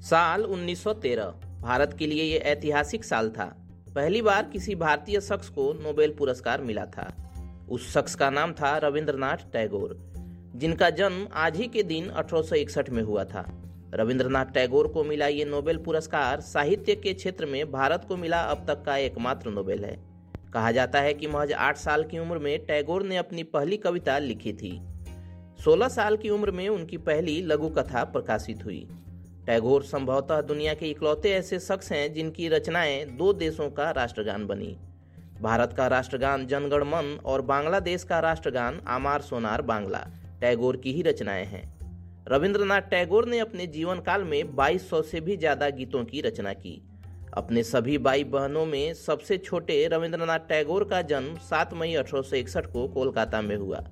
साल 1913 भारत के लिए ये ऐतिहासिक साल था। पहली बार किसी भारतीय शख्स को नोबेल पुरस्कार मिला था। उस शख्स का नाम था रविंद्रनाथ टैगोर, जिनका जन्म आज ही के दिन 1861 में हुआ था। रविंद्रनाथ टैगोर को मिला ये नोबेल पुरस्कार साहित्य के क्षेत्र में भारत को मिला अब तक का एकमात्र नोबेल है। कहा जाता है कि महज आठ साल की उम्र में टैगोर ने अपनी पहली कविता लिखी थी। सोलह साल की उम्र में उनकी पहली लघु कथा प्रकाशित हुई। टैगोर संभवतः दुनिया के इकलौते ऐसे शख्स हैं जिनकी रचनाएँ दो देशों का राष्ट्रगान बनी। भारत का राष्ट्रगान जनगण मन और बांग्लादेश का राष्ट्रगान आमार सोनार बांग्ला, टैगोर की ही रचनाएँ हैं। रविंद्रनाथ टैगोर ने अपने जीवन काल में 2200 से भी ज़्यादा गीतों की रचना की। अपने सभी बाई बहनों में सबसे छोटे रविंद्रनाथ टैगोर का जन्म 7 मई अठारह सौ इकसठ को कोलकाता में हुआ।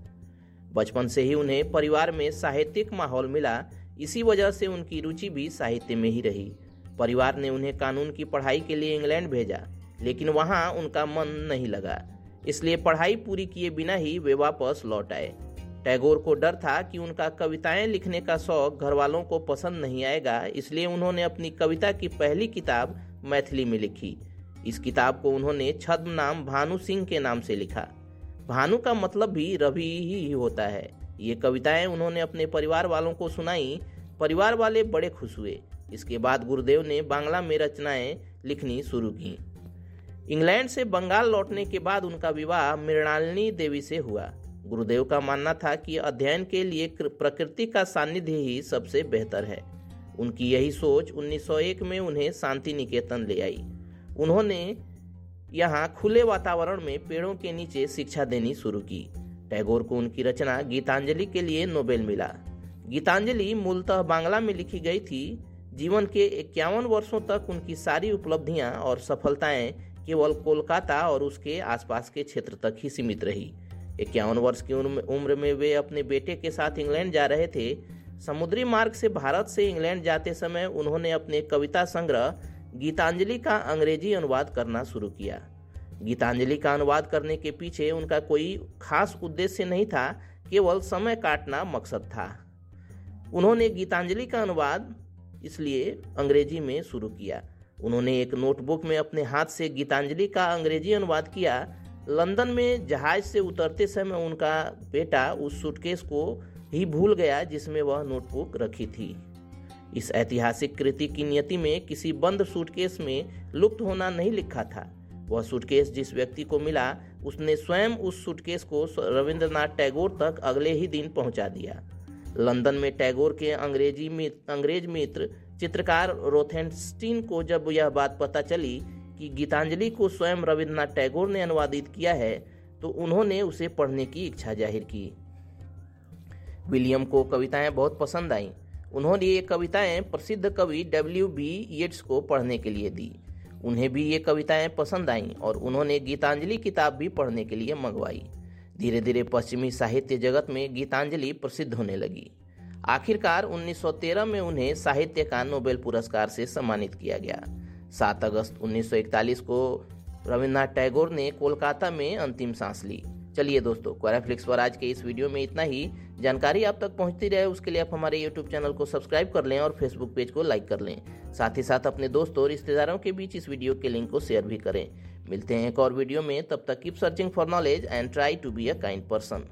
बचपन से ही उन्हें परिवार में साहित्यिक माहौल मिला इसी वजह से उनकी रुचि भी साहित्य में ही रही। परिवार ने उन्हें कानून की पढ़ाई के लिए इंग्लैंड भेजा, लेकिन वहाँ उनका मन नहीं लगा। इसलिए पढ़ाई पूरी किए बिना ही वे वापस लौट आए। टैगोर को डर था कि उनका कविताएँ लिखने का शौक घर वालों को पसंद नहीं आएगा, इसलिए उन्होंने अपनी कविता की पहली किताब मैथिली में लिखी। इस किताब को उन्होंने छद्म नाम भानु सिंह के नाम से लिखा। भानु का मतलब भी रवि ही होता है। ये कविताएँ उन्होंने अपने परिवार वालों को सुनाई। परिवार वाले बड़े खुश हुए। इसके बाद गुरुदेव ने बांग्ला में रचनाएँ लिखनी शुरू की। इंग्लैंड से बंगाल लौटने के बाद उनका विवाह मृणालिनी देवी से हुआ। गुरुदेव का मानना था कि अध्ययन के लिए प्रकृति का सानिध्य ही सबसे बेहतर है। उनकी यही सोच 1901 में उन्हें शांति निकेतन ले आई। उन्होंने यहाँ खुले वातावरण में पेड़ों के नीचे शिक्षा देनी शुरू की। टैगोर को उनकी रचना गीतांजलि के लिए नोबेल मिला। गीतांजलि मूलतः बांग्ला में लिखी गई थी। जीवन के इक्यावन वर्षों तक उनकी सारी उपलब्धियाँ और सफलताएँ केवल कोलकाता और उसके आसपास के क्षेत्र तक ही सीमित रही। इक्यावन वर्ष की उम्र में वे अपने बेटे के साथ इंग्लैंड जा रहे थे। समुद्री मार्ग से भारत से इंग्लैंड जाते समय उन्होंने अपने कविता संग्रह गीतांजलि का अंग्रेज़ी अनुवाद करना शुरू किया। गीतांजलि का अनुवाद करने के पीछे उनका कोई खास उद्देश्य नहीं था, केवल समय काटना मकसद था। उन्होंने गीतांजलि का अनुवाद इसलिए अंग्रेज़ी में शुरू किया। उन्होंने एक नोटबुक में अपने हाथ से गीतांजलि का अंग्रेज़ी अनुवाद किया। लंदन में जहाज़ से उतरते समय उनका बेटा उस सूटकेस को ही भूल गया जिसमें वह नोटबुक रखी थी। इस ऐतिहासिक कृति की नियति में किसी बंद सूटकेस में लुप्त होना नहीं लिखा था। वह सूटकेस जिस व्यक्ति को मिला, उसने स्वयं उस सूटकेस को रविंद्रनाथ टैगोर तक अगले ही दिन पहुँचा दिया। लंदन में टैगोर के अंग्रेज़ी मित्र अंग्रेज़ मित्र चित्रकार रोथेनस्टीन को जब यह बात पता चली कि गीतांजलि को स्वयं रविन्द्रनाथ टैगोर ने अनुवादित किया है तो उन्होंने उसे पढ़ने की इच्छा ज़ाहिर की। विलियम को कविताएँ बहुत पसंद आईं। उन्होंने ये कविताएँ प्रसिद्ध कवि डब्ल्यू बी. येट्स को पढ़ने के लिए दी। उन्हें भी ये कविताएँ पसंद आईं और उन्होंने गीतांजलि किताब भी पढ़ने के लिए मंगवाई। धीरे धीरे पश्चिमी साहित्य जगत में गीतांजलि प्रसिद्ध होने लगी। आखिरकार 1913 में उन्हें साहित्य का नोबेल पुरस्कार से सम्मानित किया गया। 7 अगस्त 1941 को रविन्द्रनाथ टैगोर ने कोलकाता में अंतिम सांस ली। चलिए दोस्तों क्वाराफ्लिक्स पर आज के इस वीडियो में इतना ही। जानकारी आप तक पहुँचती रहे, उसके लिए आप हमारे यूट्यूब चैनल को सब्सक्राइब कर लें और फेसबुक पेज को लाइक कर लें। साथ ही साथ अपने दोस्तों और रिश्तेदारों के बीच इस वीडियो के लिंक को शेयर भी करें। मिलते हैं एक और वीडियो में, तब तक keep searching for knowledge and try to be a kind person